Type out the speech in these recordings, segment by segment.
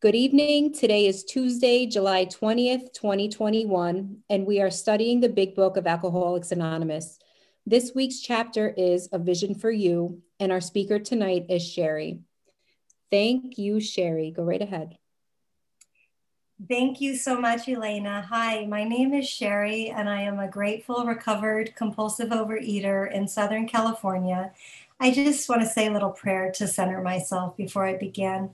Good evening. Today is Tuesday, July 20th, 2021, and we are studying the Big Book of Alcoholics Anonymous. This week's chapter is A Vision for You, and our speaker tonight is Sherry. Thank you, Sherry. Go right ahead. Thank you so much, Elena. Hi, my name is Sherry, and I am a grateful, recovered, compulsive overeater in Southern California. I just want to say a little prayer to center myself before I begin.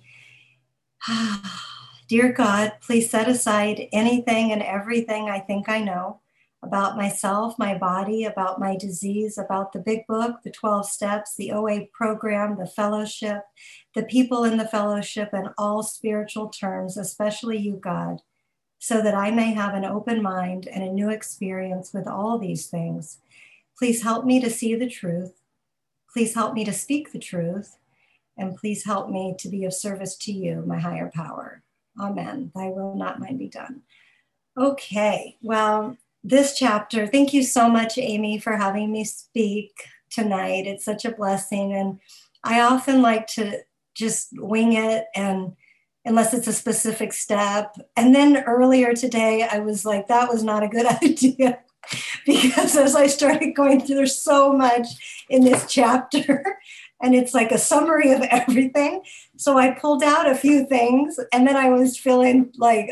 Dear God, please set aside anything and everything I think I know about myself, my body, about my disease, about the big book, the 12 steps, the OA program, the fellowship, the people in the fellowship, and all spiritual terms, especially you, God, so that I may have an open mind and a new experience with all these things. Please help me to see the truth. Please help me to speak the truth. And please help me to be of service to you, my higher power. Amen. Thy will, not mine, be done. Okay, well, this chapter, thank you so much, Amy, for having me speak tonight. It's such a blessing. And I often like to just wing it and unless it's a specific step. And then earlier today, I was like, that was not a good idea because as I started going through, there's so much in this chapter and it's like a summary of everything. So I pulled out a few things and then I was feeling like,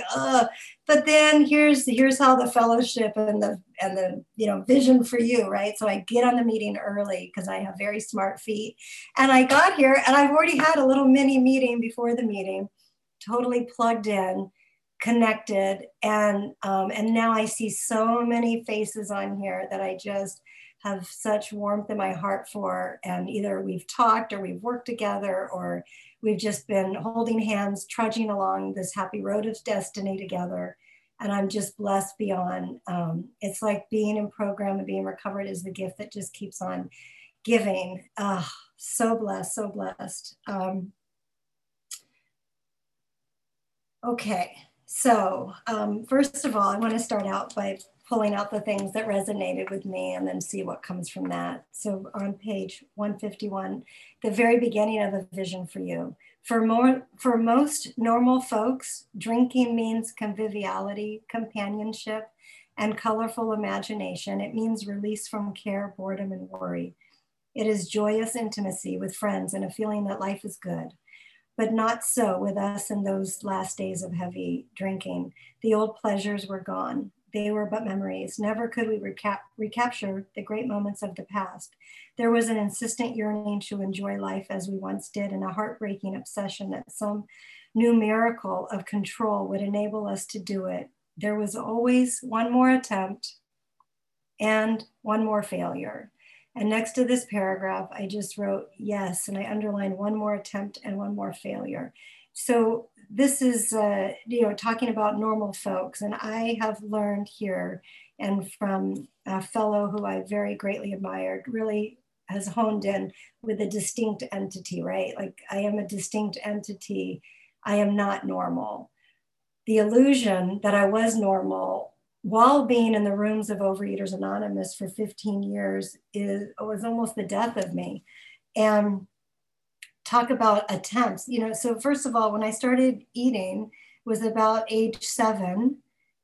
but then here's here's how the fellowship and the and the you know vision for you, right? So I get on the meeting early because I have very smart feet. And I got here and I've already had a little mini meeting before the meeting, totally plugged in connected and um, and now i see so many faces on here that i just have such warmth in my heart for. And either we've talked or we've worked together or we've just been holding hands, trudging along this happy road of destiny together. And I'm just blessed beyond. Um, it's like being in program and being recovered is the gift that just keeps on giving. Oh, so blessed, so blessed. Um, okay, so um, first of all, I want to start out by pulling out the things that resonated with me and then see what comes from that. So on page 151, the very beginning of a vision for you. For more for most normal folks, drinking means conviviality, companionship, and colorful imagination. It means release from care, boredom, and worry. It is joyous intimacy with friends and a feeling that life is good. But not so with us in those last days of heavy drinking. The old pleasures were gone. They were but memories. Never could we recap- recapture the great moments of the past. There was an insistent yearning to enjoy life as we once did, and a heartbreaking obsession that some new miracle of control would enable us to do it. There was always one more attempt and one more failure. And next to this paragraph, I just wrote yes, and I underlined one more attempt and one more failure. So this is, uh, you know, talking about normal folks. And I have learned here and from a fellow who I very greatly admired, really has honed in with a distinct entity, right? Like I am a distinct entity. I am not normal. The illusion that I was normal while being in the rooms of Overeaters Anonymous for 15 years is was almost the death of me. And talk about attempts. You know, so first of all, when I started eating was about age seven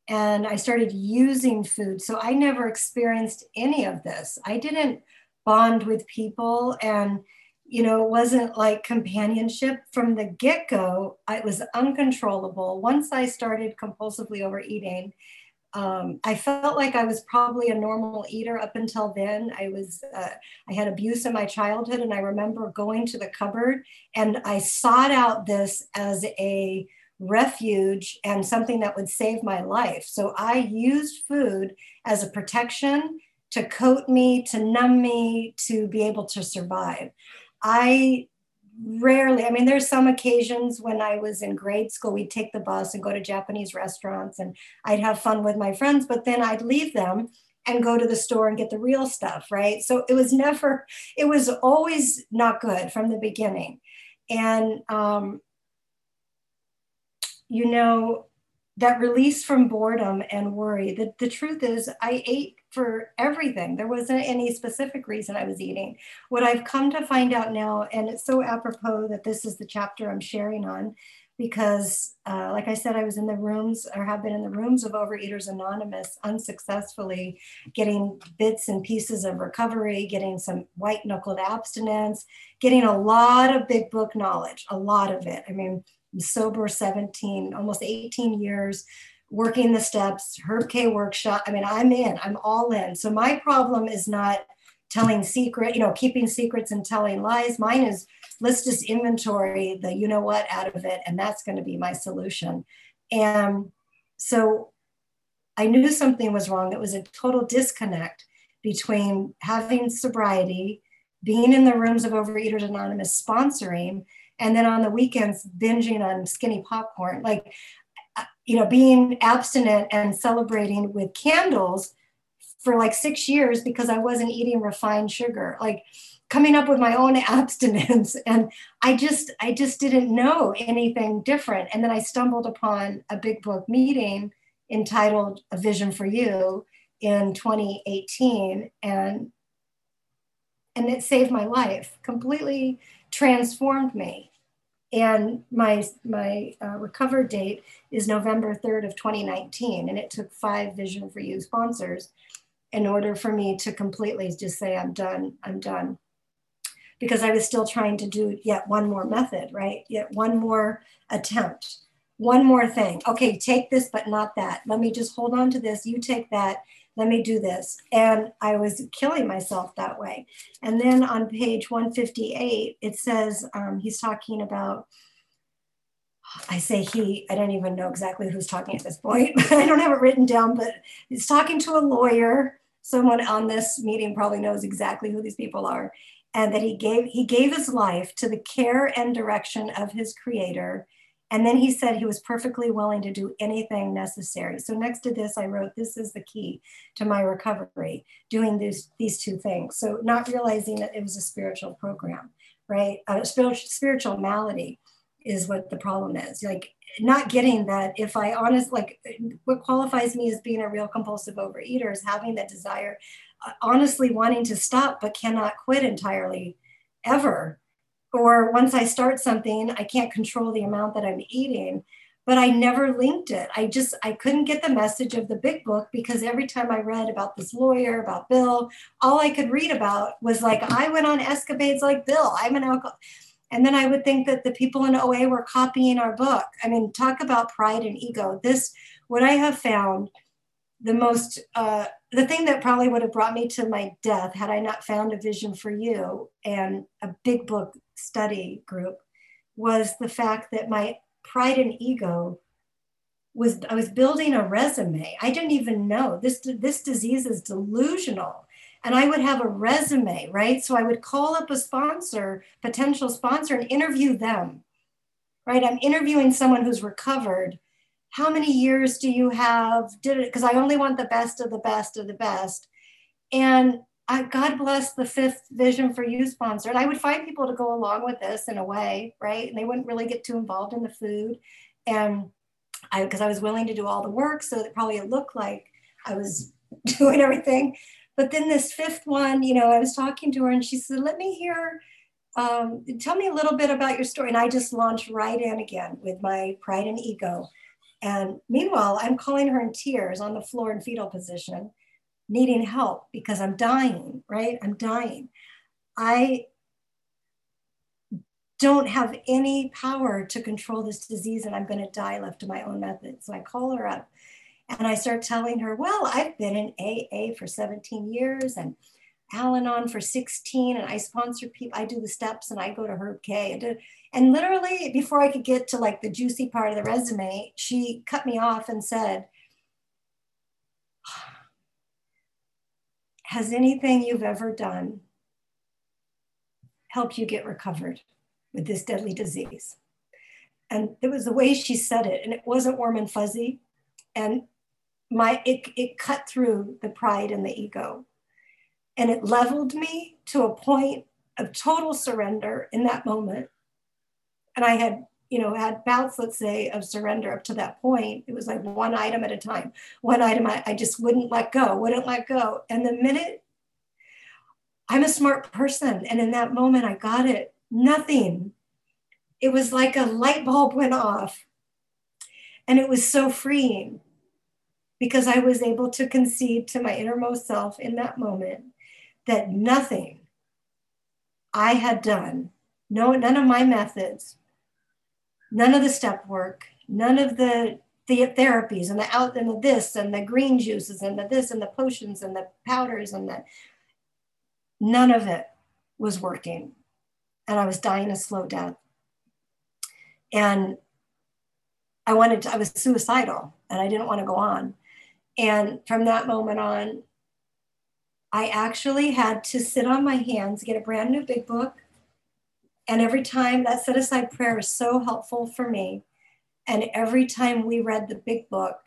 and I started using food. So I never experienced any of this. I didn't bond with people and you know, it wasn't like companionship from the get go. It was uncontrollable. Once I started compulsively overeating, um, I felt like I was probably a normal eater up until then. I was, uh, I had abuse in my childhood, and I remember going to the cupboard and I sought out this as a refuge and something that would save my life. So I used food as a protection to coat me, to numb me, to be able to survive. I rarely i mean there's some occasions when i was in grade school we'd take the bus and go to japanese restaurants and i'd have fun with my friends but then i'd leave them and go to the store and get the real stuff right? So it was never it was always not good from the beginning. And um, you know that release from boredom and worry the, the truth is i ate for everything. There wasn't any specific reason I was eating. What I've come to find out now, and it's so apropos that this is the chapter I'm sharing on, because, uh, like I said, I was in the rooms or have been in the rooms of Overeaters Anonymous unsuccessfully, getting bits and pieces of recovery, getting some white knuckled abstinence, getting a lot of big book knowledge, a lot of it. I mean, sober 17, almost 18 years, working the steps, Herb K workshop. I mean, I'm in, I'm all in. So my problem is not telling secret, you know, keeping secrets and telling lies. Mine is let's just inventory the you know what out of it, and that's going to be my solution. And so I knew something was wrong. It was a total disconnect between having sobriety, being in the rooms of Overeaters Anonymous sponsoring, and then on the weekends binging on skinny popcorn. Like, uh, you know, being abstinent and celebrating with candles for like six years because I wasn't eating refined sugar. Like, coming up with my own abstinence and i just i just didn't know anything different and then i stumbled upon a big book meeting entitled a vision for you in 2018 and and it saved my life completely transformed me and my my uh, recover date is november 3rd of 2019 and it took five vision for you sponsors in order for me to completely just say i'm done i'm done because I was still trying to do yet one more method, right? Yet one more attempt, one more thing. Okay, take this, but not that. Let me just hold on to this. You take that. Let me do this. And I was killing myself that way. And then on page 158, it says um, he's talking about. I say he, I don't even know exactly who's talking at this point. I don't have it written down, but he's talking to a lawyer. Someone on this meeting probably knows exactly who these people are and that he gave he gave his life to the care and direction of his creator and then he said he was perfectly willing to do anything necessary. So next to this i wrote this is the key to my recovery doing these these two things. So not realizing that it was a spiritual program right? A spiritual spiritual malady is what the problem is. Like not getting that if i honest like what qualifies me as being a real compulsive overeater is having that desire uh, honestly wanting to stop but cannot quit entirely ever. Or once I start something, I can't control the amount that I'm eating. But I never linked it. I just I couldn't get the message of the big book because every time I read about this lawyer, about Bill, all I could read about was like I went on escapades like Bill. I'm an alcohol. And then I would think that the people in OA were copying our book. I mean, talk about pride and ego. This, what I have found, the most uh, the thing that probably would have brought me to my death had I not found a vision for you and a big book study group was the fact that my pride and ego was I was building a resume. I didn't even know this this disease is delusional. And I would have a resume, right? So I would call up a sponsor, potential sponsor, and interview them. Right? I'm interviewing someone who's recovered how many years do you have? Did it because I only want the best of the best of the best. And I, God bless the fifth vision for you sponsor. And I would find people to go along with this in a way, right? And they wouldn't really get too involved in the food. And I, because I was willing to do all the work, so that probably it looked like I was doing everything. But then this fifth one, you know, I was talking to her and she said, let me hear, um, tell me a little bit about your story. And I just launched right in again with my pride and ego. And meanwhile, I'm calling her in tears on the floor in fetal position, needing help because I'm dying, right? I'm dying. I don't have any power to control this disease and I'm going to die left to my own methods. So I call her up and I start telling her, well, I've been in AA for 17 years and Al Anon for 16 and I sponsor people. I do the steps and I go to Herb K. And literally before I could get to like the juicy part of the resume, she cut me off and said, has anything you've ever done helped you get recovered with this deadly disease? And it was the way she said it, and it wasn't warm and fuzzy. And my it, it cut through the pride and the ego and it leveled me to a point of total surrender in that moment. And I had, you know, had bouts, let's say, of surrender up to that point. It was like one item at a time. One item I, I just wouldn't let go, wouldn't let go. And the minute I'm a smart person, and in that moment I got it, nothing it was like a light bulb went off. And it was so freeing because I was able to concede to my innermost self in that moment that nothing I had done, no, none of my methods, none of the step work, none of the the therapies and the out and the this and the green juices and the this and the potions and the powders and the none of it was working. And I was dying a slow death. And I wanted to, I was suicidal and I didn't want to go on. And from that moment on, I actually had to sit on my hands, get a brand new big book. And every time that set aside prayer is so helpful for me. And every time we read the big book,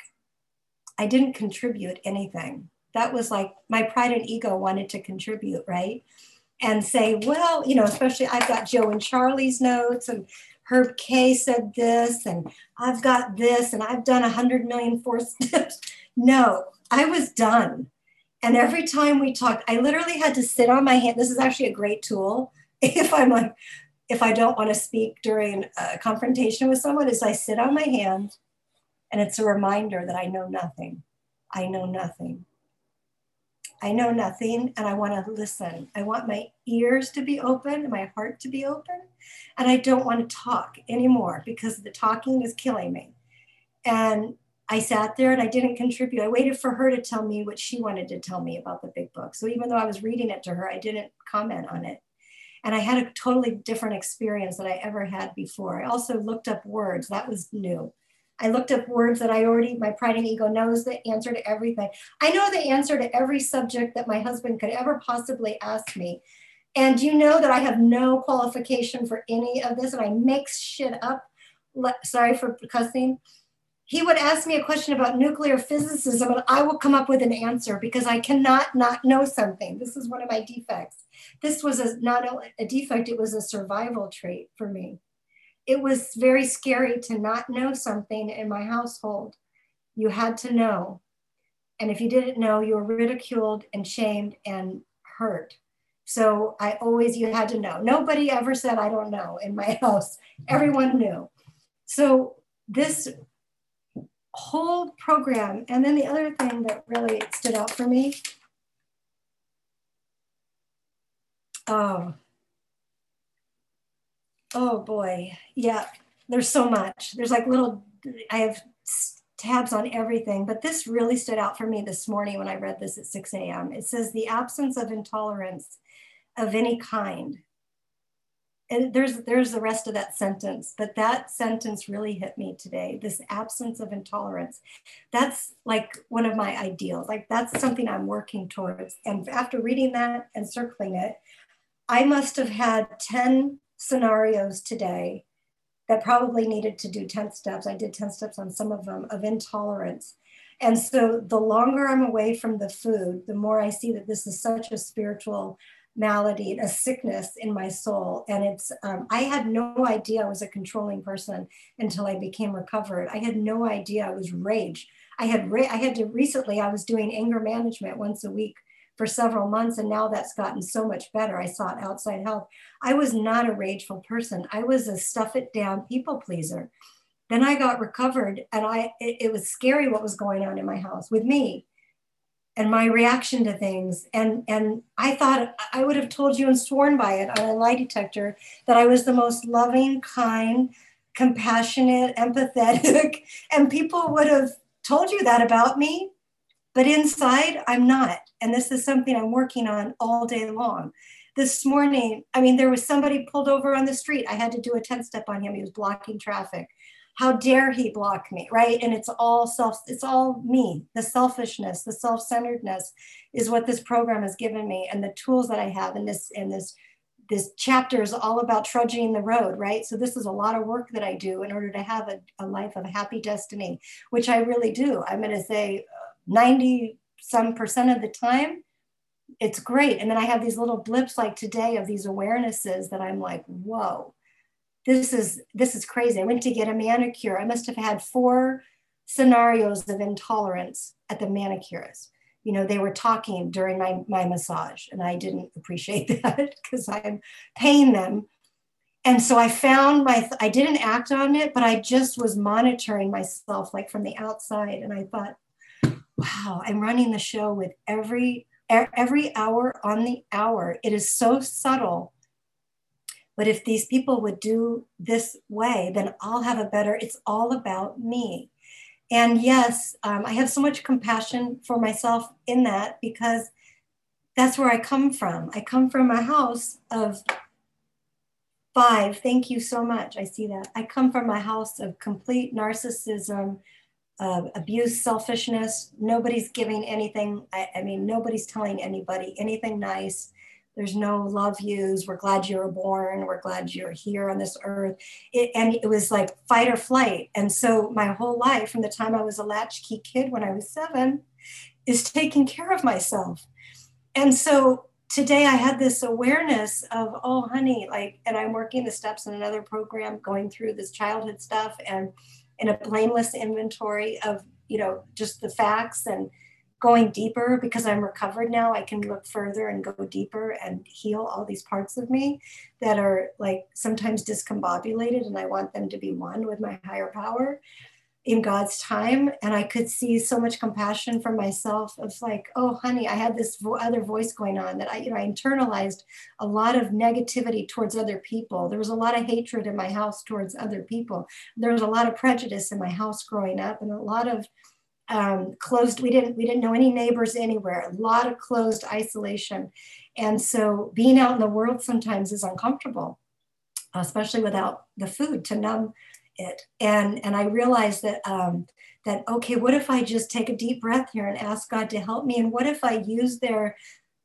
I didn't contribute anything. That was like my pride and ego wanted to contribute, right? And say, well, you know, especially I've got Joe and Charlie's notes and Herb K said this, and I've got this, and I've done a hundred million four steps. No, I was done. And every time we talked, I literally had to sit on my hand. This is actually a great tool if I'm like, if I don't want to speak during a confrontation with someone, is I sit on my hand and it's a reminder that I know nothing. I know nothing. I know nothing and I want to listen. I want my ears to be open, my heart to be open, and I don't want to talk anymore because the talking is killing me. And I sat there and I didn't contribute. I waited for her to tell me what she wanted to tell me about the big book. So even though I was reading it to her, I didn't comment on it. And I had a totally different experience than I ever had before. I also looked up words, that was new. I looked up words that I already, my pride and ego knows the answer to everything. I know the answer to every subject that my husband could ever possibly ask me. And you know that I have no qualification for any of this and I make shit up. Sorry for cussing he would ask me a question about nuclear physicism and I will come up with an answer because I cannot not know something. This is one of my defects. This was a, not a defect, it was a survival trait for me. It was very scary to not know something in my household. You had to know. And if you didn't know, you were ridiculed and shamed and hurt. So I always, you had to know. Nobody ever said, I don't know in my house. Everyone knew. So this whole program. And then the other thing that really stood out for me, oh, oh boy, yeah, there's so much. There's like little, I have tabs on everything, but this really stood out for me this morning when I read this at 6 a.m. It says the absence of intolerance of any kind and there's there's the rest of that sentence but that sentence really hit me today. This absence of intolerance. That's like one of my ideals. Like that's something i'm working towards. And after reading that and circling it i must have had 10 scenarios today that probably needed to do 10 steps i did 10 steps on some of them of intolerance and so the longer i'm away from the food the more i see that this is such a spiritual malady, a sickness in my soul. And it's, um, I had no idea I was a controlling person until I became recovered. I had no idea I was rage. I had, ra- I had to recently, I was doing anger management once a week for several months. And now that's gotten so much better. I sought outside help. I was not a rageful person. I was a stuff it down people pleaser. Then I got recovered and I, it, it was scary what was going on in my house with me and my reaction to things. And, and I thought I would have told you and sworn by it on a lie detector that I was the most loving, kind, compassionate, empathetic, and people would have told you that about me. But inside, I'm not. And this is something I'm working on all day long. This morning, I mean, there was somebody pulled over on the street. I had to do a 10 step on him. He was blocking traffic how dare he block me right and it's all self it's all me the selfishness the self-centeredness is what this program has given me and the tools that i have in this in this this chapter is all about trudging the road right so this is a lot of work that i do in order to have a, a life of happy destiny which i really do i'm going to say uh, 90 some percent of the time it's great and then i have these little blips like today of these awarenesses that i'm like whoa this is this is crazy. I went to get a manicure. I must have had four scenarios of intolerance at the manicurist. You know, they were talking during my, my massage, and I didn't appreciate that because I'm paying them. and so I found my, I didn't act on it, but I just was monitoring myself like from the outside. And I thought, wow, I'm running the show with every, every hour on the hour. It is so subtle. But if these people would do this way, then I'll have a better, it's all about me. And yes, um, I have so much compassion for myself in that because that's where I come from. I come from a house of Five, thank you so much. I see that. I come from a house of complete narcissism, uh, abuse, selfishness. Nobody's giving anything. I, I, mean, nobody's telling anybody anything nice. There's no love yous. We're glad you were born. We're glad you're here on this earth. It, and it was like fight or flight. And so my whole life, from the time I was a latchkey kid when I was seven, is taking care of myself. And so today I had this awareness of, oh, honey, like, and I'm working the steps in another program, going through this childhood stuff and in a blameless inventory of, you know, just the facts and going deeper because I'm recovered now. I can look further and go deeper and heal all these parts of me that are like sometimes discombobulated, and I want them to be one with my higher power in God's time. And I could see so much compassion for myself of like, oh, honey, I had this vo- other voice going on that I, you know, I internalized a lot of negativity towards other people. There was a lot of hatred in my house towards other people. There was a lot of prejudice in my house growing up and a lot of um, closed, we didn't, we didn't know any neighbors anywhere, a lot of closed isolation. And so being out in the world sometimes is uncomfortable, especially without the food to numb it. And and I realized that um, that okay, what if I just take a deep breath here and ask God to help me? And what if I use their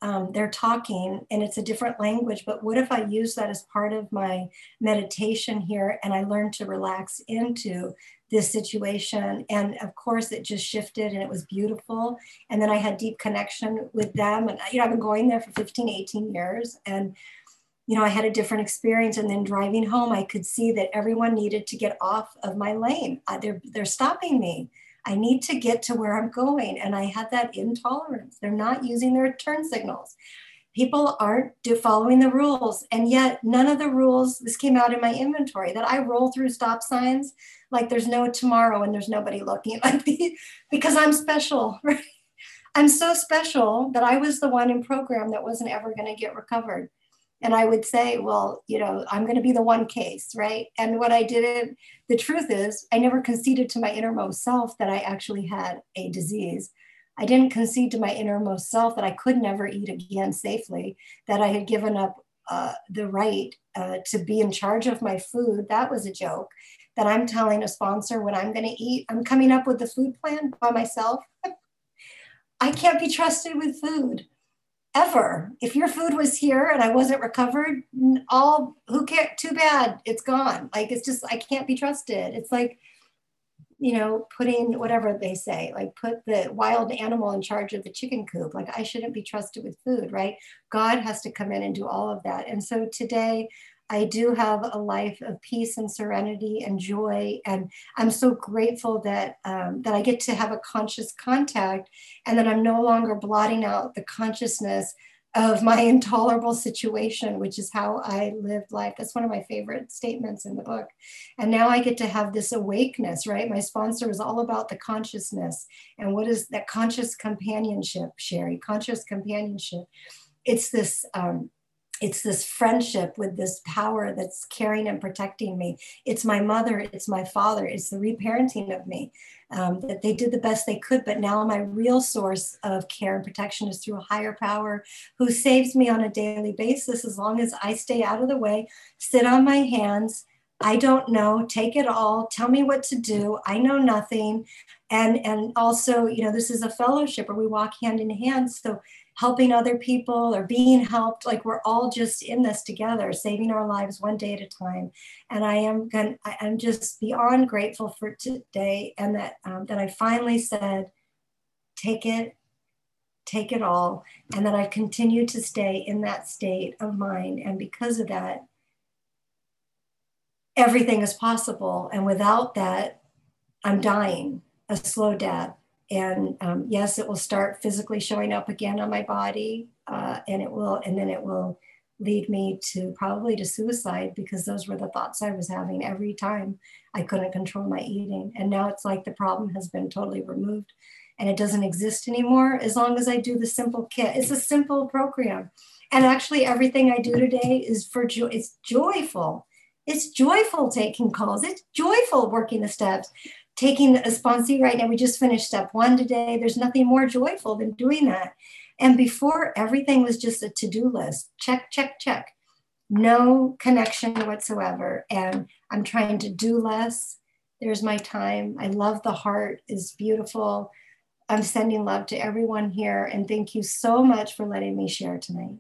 um, they're talking and it's a different language, but what if I use that as part of my meditation here and I learn to relax into this situation? And of course, it just shifted and it was beautiful. And then I had deep connection with them. And, you know, I've been going there for 15, 18 years. And you know, I had a different experience. And then driving home, I could see that everyone needed to get off of my lane. Uh, they're, they're stopping me. I need to get to where I'm going. And I had that intolerance. They're not using their turn signals. People aren't following the rules. And yet, none of the rules, this came out in my inventory, that I roll through stop signs like there's no tomorrow and there's nobody looking the, because I'm special, right? I'm so special that I was the one in program that wasn't ever going to get recovered and I would say, well, you know, I'm going to be the one case, right? And what I didn't, the truth is, I never conceded to my innermost self that I actually had a disease. I didn't concede to my innermost self that I could never eat again safely, that I had given up uh, the right uh, to be in charge of my food. That was a joke. That I'm telling a sponsor what I'm going to eat. I'm coming up with the food plan by myself. I can't be trusted with food ever. If your food was here and I wasn't recovered, all who care? Too bad, it's gone. Like it's just I can't be trusted. It's like you know putting whatever they say like put the wild animal in charge of the chicken coop like i shouldn't be trusted with food right god has to come in and do all of that and so today I do have a life of peace and serenity and joy, and I'm so grateful that um, that I get to have a conscious contact, and that I'm no longer blotting out the consciousness of my intolerable situation, which is how I lived life. That's one of my favorite statements in the book. And now I get to have this awakeness, right? My sponsor is all about the consciousness. And what is that conscious companionship, Sherry? Conscious companionship. It's this um, it's this friendship with this power that's caring and protecting me. It's my mother, it's my father, it's the reparenting of me. Um, that they did the best they could, but now my real source of care and protection is through a higher power who saves me on a daily basis as long as I stay out of the way, sit on my hands. I don't know, take it all, tell me what to do. I know nothing. And and also, you know, this is a fellowship where we walk hand in hand. So helping other people or being helped like we're all just in this together saving our lives one day at a time. And i am going i'm just beyond grateful for today and that um, that i finally said take it take it all and that i continue to stay in that state of mind. And because of that everything is possible. And without that i'm dying a slow death and um, yes, it will start physically showing up again on my body, uh, and it will, and then it will lead me to probably to suicide because those were the thoughts I was having every time I couldn't control my eating. And now it's like the problem has been totally removed and it doesn't exist anymore as long as I do the simple kit. It's a simple program. And actually everything I do today is for joy. It's joyful. It's joyful taking calls. It's joyful working the steps. Taking a sponsee right now, we just finished step one today. There's nothing more joyful than doing that. And before, everything was just a to do list check, check, check. No connection whatsoever. And I'm trying to do less. There's my time. I love the heart, is beautiful. I'm sending love to everyone here. And thank you so much for letting me share tonight.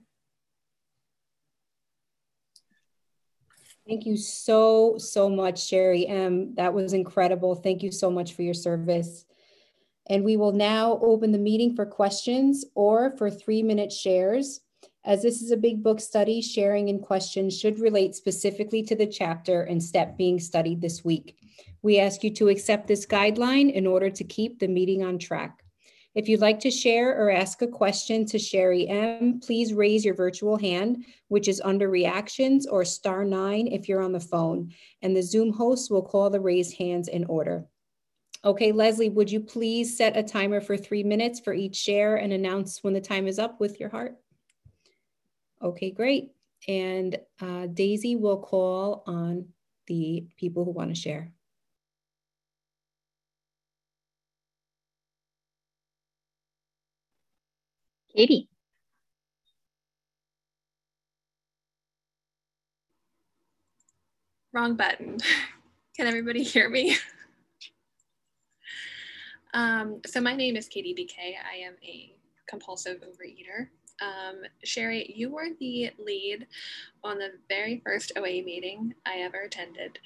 Thank you so, so much, Sherry M. That was incredible. Thank you so much for your service. And we will now open the meeting for questions or for three minute shares. As this is a big book study, sharing and questions should relate specifically to the chapter and step being studied this week. We ask you to accept this guideline in order to keep the meeting on track. If you'd like to share or ask a question to Sherry M, please raise your virtual hand, which is under reactions or star nine if you're on the phone, and the Zoom host will call the raised hands in order. Okay, Leslie, would you please set a timer for three minutes for each share and announce when the time is up with your heart? Okay, great. And uh, Daisy will call on the people who want to share. Katie. Wrong button. Can everybody hear me? Um, so my name is Katie BK. I am a compulsive overeater. Um, Sherry, you were the lead on the very first OA meeting I ever attended.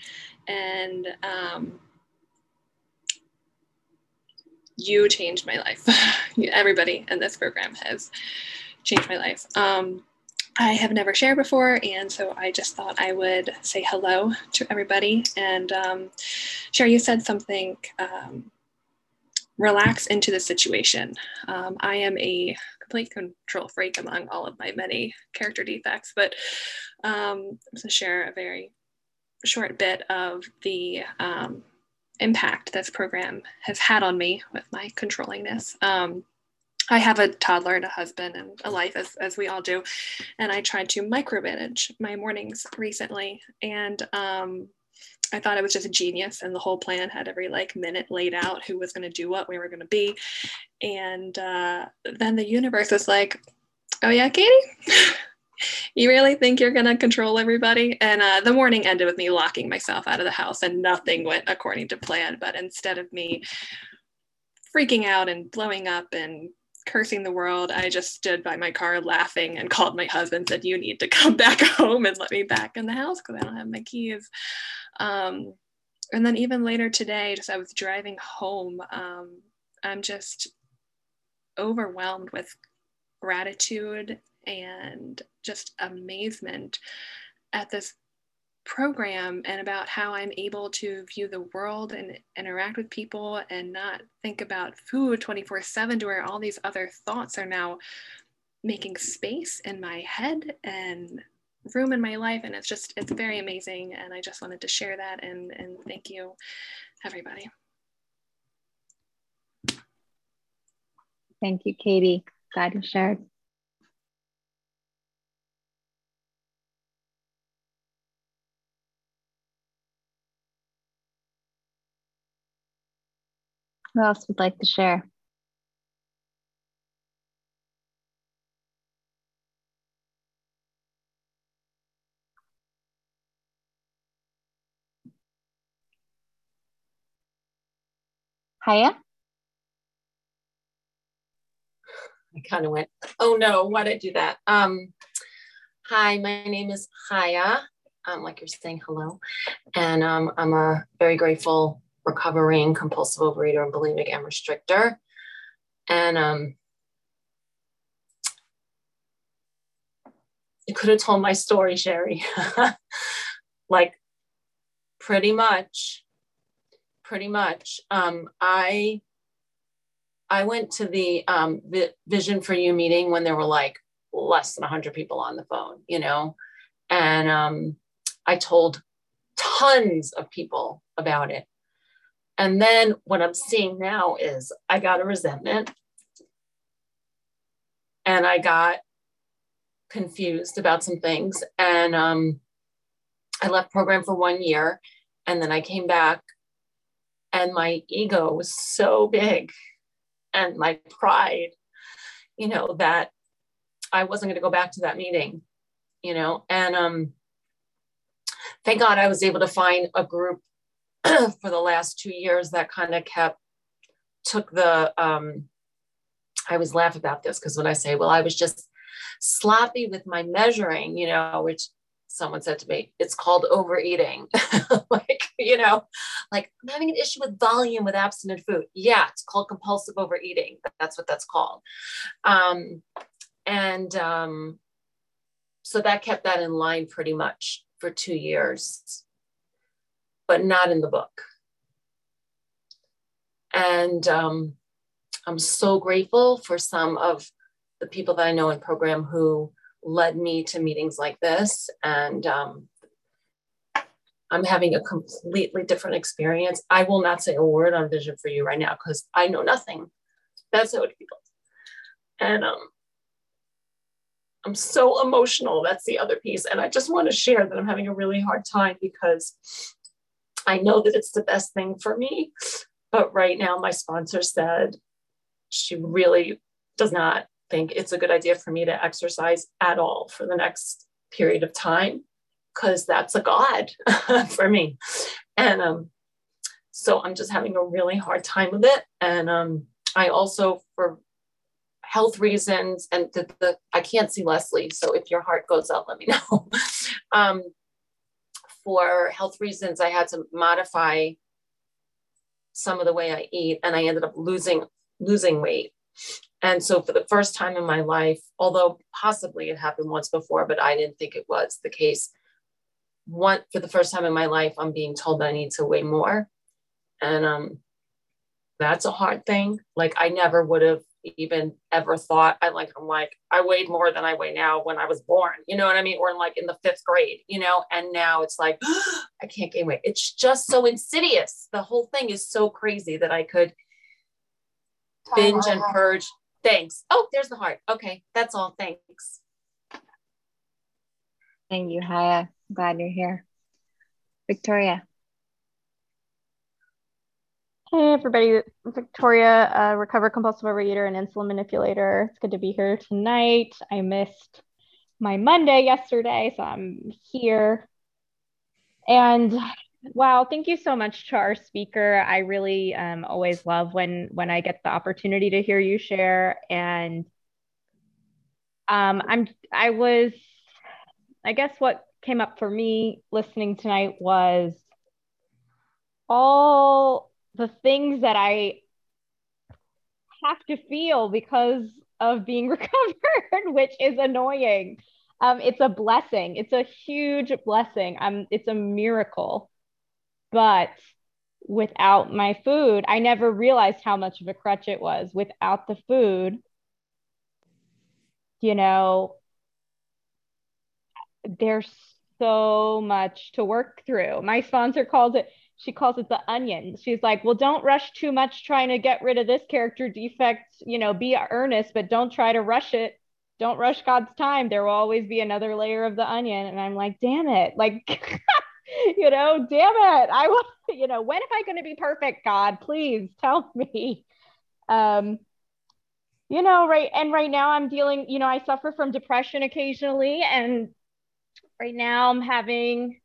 And um, you changed my life. Everybody in this program has changed my life. Um, I have never shared before, and so I just thought I would say hello to everybody. And um, Sherry, you said something um, relax into the situation. Um, I am a complete control freak among all of my many character defects, but um, I'm going to share a very short bit of the um, impact this program has had on me with my controllingness. Um, I have a toddler and a husband and a life as, as we all do. And I tried to micromanage my mornings recently. And um, I thought I was just a genius and the whole plan had every like minute laid out who was going to do what, where we were going to be. And uh, then the universe was like, oh yeah, Katie, you really think you're going to control everybody? And uh, the morning ended with me locking myself out of the house and nothing went according to plan. But instead of me freaking out and blowing up and cursing the world, I just stood by my car laughing and called my husband, said, You need to come back home and let me back in the house because I don't have my keys. Um, and then even later today, just I was driving home, um, I'm just overwhelmed with gratitude and just amazement at this program and about how I'm able to view the world and interact with people and not think about food 24 7 to where all these other thoughts are now making space in my head and room in my life. And it's just it's very amazing. And i just wanted to share that and and thank you everybody. Thank you katie. Glad you shared who else would like to share Haya? I kind of went, oh no, why did I do that? Um, hi, my name is Haya. Um, like you're saying hello. And um, I'm a very grateful recovering compulsive overeater and bulimic and restrictor. And um, you could have told my story, Sherry. like pretty much pretty much. Um, I I went to the um, Vision for You meeting when there were like less than 100 people on the phone, you know? And um, I told tons of people about it. And then what I'm seeing now is I got a resentment and I got confused about some things. And um, I left program for one year and then I came back and my ego was so big and my pride, you know, that I wasn't going to go back to that meeting, you know, and um, thank God I was able to find a group for the last two years that kind of kept, took the, um, I always laugh about this because when I say, well, I was just sloppy with my measuring, you know, which someone said to me, it's called overeating. like, you know, like I'm having an issue with volume with abstinent food. Yeah, it's called compulsive overeating. That's what that's called. Um, and um, so that kept that in line pretty much for two years, but not in the book. And um, I'm so grateful for some of the people that I know in program who led me to meetings like this. And um, I'm having a completely different experience. I will not say a word on Vision for You right now because I know nothing. That's how it feels. And um, I'm so emotional. That's the other piece. And I just want to share that I'm having a really hard time because I know that it's the best thing for me. But right now, my sponsor said she really does not think it's a good idea for me to exercise at all for the next period of time because that's a god for me and um so i'm just having a really hard time with it and um i also for health reasons and the, the i can't see leslie so if your heart goes out, let me know um for health reasons i had to modify some of the way i eat and i ended up losing losing weight and so, for the first time in my life, although possibly it happened once before, but I didn't think it was the case, one for the first time in my life, I'm being told that I need to weigh more. And um, that's a hard thing. Like, I never would have even ever thought I like, I'm like, I weighed more than I weigh now when I was born, you know what I mean? Or in like in the fifth grade, you know, and now it's like, I can't gain weight. It's just so insidious. The whole thing is so crazy that I could binge and purge Thanks. Oh, there's the heart. Okay, that's all. Thanks. Thank you, Haya. Glad you're here. Victoria. Hey, everybody. Victoria, uh, recovered compulsive overeater and insulin manipulator. It's good to be here tonight. I missed my Monday yesterday, so I'm here. And Wow, thank you so much to our speaker. I really um, always love when when I get the opportunity to hear you share. And um, I'm I was, I guess what came up for me listening tonight was all the things that I have to feel because of being recovered, which is annoying. Um, it's a blessing. It's a huge blessing. Um, it's a miracle but without my food, I never realized how much of a crutch it was. Without the food, you know, there's so much to work through. My sponsor calls it, she calls it the onion. She's like, well, don't rush too much trying to get rid of this character defect, you know, be earnest, but don't try to rush it. Don't rush God's time. There will always be another layer of the onion. And I'm like, damn it. Like, you know, damn it. I want, you know, when am I going to be perfect, God? Please tell me. Um, you know, right. And right now I'm dealing, you know, I suffer from depression occasionally. And right now I'm having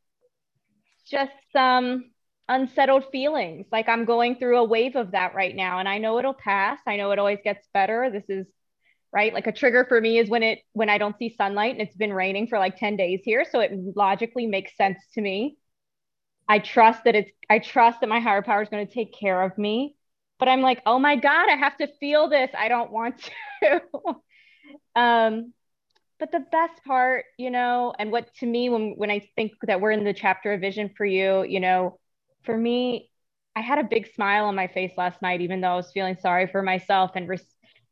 just some unsettled feelings. Like I'm going through a wave of that right now. And I know it'll pass. I know it always gets better. This is right like a trigger for me is when it when i don't see sunlight and it's been raining for like 10 days here so it logically makes sense to me i trust that it's i trust that my higher power is going to take care of me but i'm like oh my god i have to feel this i don't want to um but the best part you know and what to me when when i think that we're in the chapter of vision for you you know for me i had a big smile on my face last night even though i was feeling sorry for myself and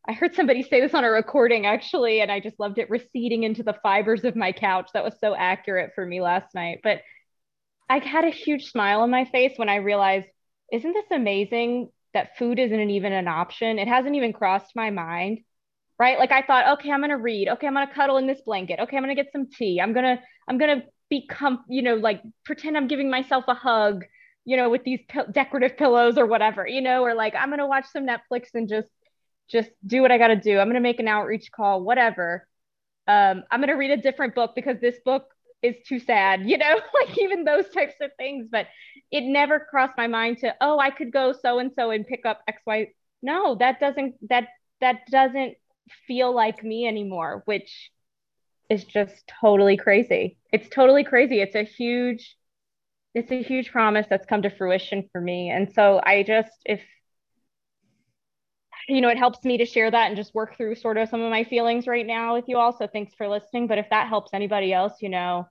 I heard somebody say this on a recording actually, and I just loved it receding into the fibers of my couch. That was so accurate for me last night. But I had a huge smile on my face when I realized, isn't this amazing that food isn't even an option? It hasn't even crossed my mind, right? Like I thought, okay, I'm gonna read. Okay, I'm gonna cuddle in this blanket. Okay, I'm gonna get some tea. I'm gonna, I'm gonna become, you know, like pretend I'm giving myself a hug, you know, with these decorative pillows or whatever, you know, or like I'm gonna watch some Netflix and just just do what I got to do. I'm going to make an outreach call, whatever. Um, I'm going to read a different book because this book is too sad, you know, like even those types of things. But it never crossed my mind to, oh, I could go so and so and pick up X, Y. No, that doesn't, that, that doesn't feel like me anymore, which is just totally crazy. It's totally crazy. It's a huge, it's a huge promise that's come to fruition for me. And so I just, if, you know, it helps me to share that and just work through sort of some of my feelings right now with you all. So thanks for listening. But if that helps anybody else, you know,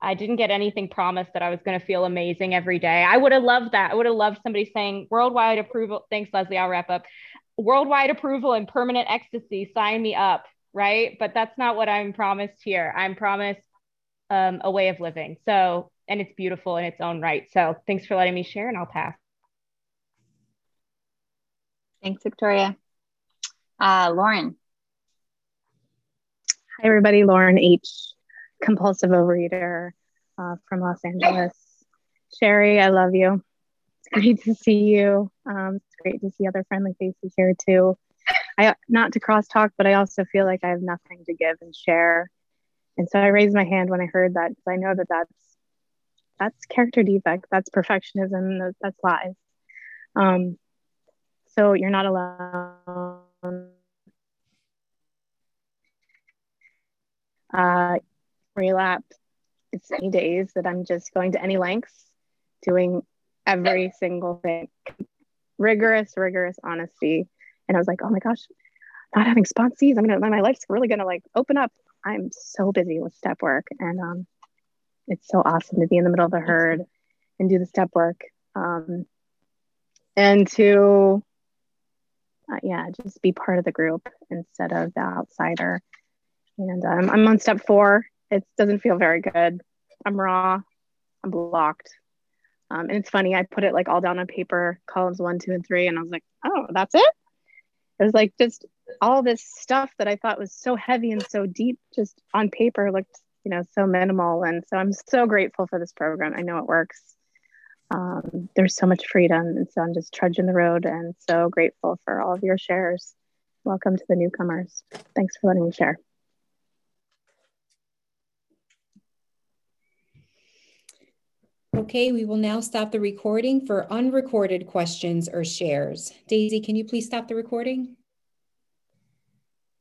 I didn't get anything promised that I was going to feel amazing every day. I would have loved that. I would have loved somebody saying worldwide approval. Thanks, Leslie. I'll wrap up. Worldwide approval and permanent ecstasy. Sign me up. Right. But that's not what I'm promised here. I'm promised um, a way of living. So, and it's beautiful in its own right. So thanks for letting me share and I'll pass. Thanks, Victoria. Uh, Lauren. Hi, everybody. Lauren H., compulsive overeater uh, from Los Angeles. Sherry, I love you. It's great to see you. Um, it's great to see other friendly faces here too. I not to crosstalk, but I also feel like I have nothing to give and share. And so I raised my hand when I heard that because I know that that's that's character defect, that's perfectionism, that's lies. Um, so you're not alone. Uh, relapse. It's many days that I'm just going to any lengths, doing every single thing, rigorous, rigorous honesty. And I was like, oh my gosh, not having sponsees. I'm gonna, my life's really gonna like open up. I'm so busy with step work, and um, it's so awesome to be in the middle of the herd and do the step work. Um, and to uh, yeah, just be part of the group instead of the outsider. And um, I'm on step four. It doesn't feel very good. I'm raw. I'm blocked. Um, and it's funny, I put it like all down on paper, columns one, two, and three, and I was like, oh, that's it. It was like just all this stuff that I thought was so heavy and so deep, just on paper looked, you know, so minimal. And so I'm so grateful for this program. I know it works um, there's so much freedom. And so I'm just trudging the road and so grateful for all of your shares. Welcome to the newcomers. Thanks for letting me share. Okay, we will now stop the recording for unrecorded questions or shares. Daisy, can you please stop the recording?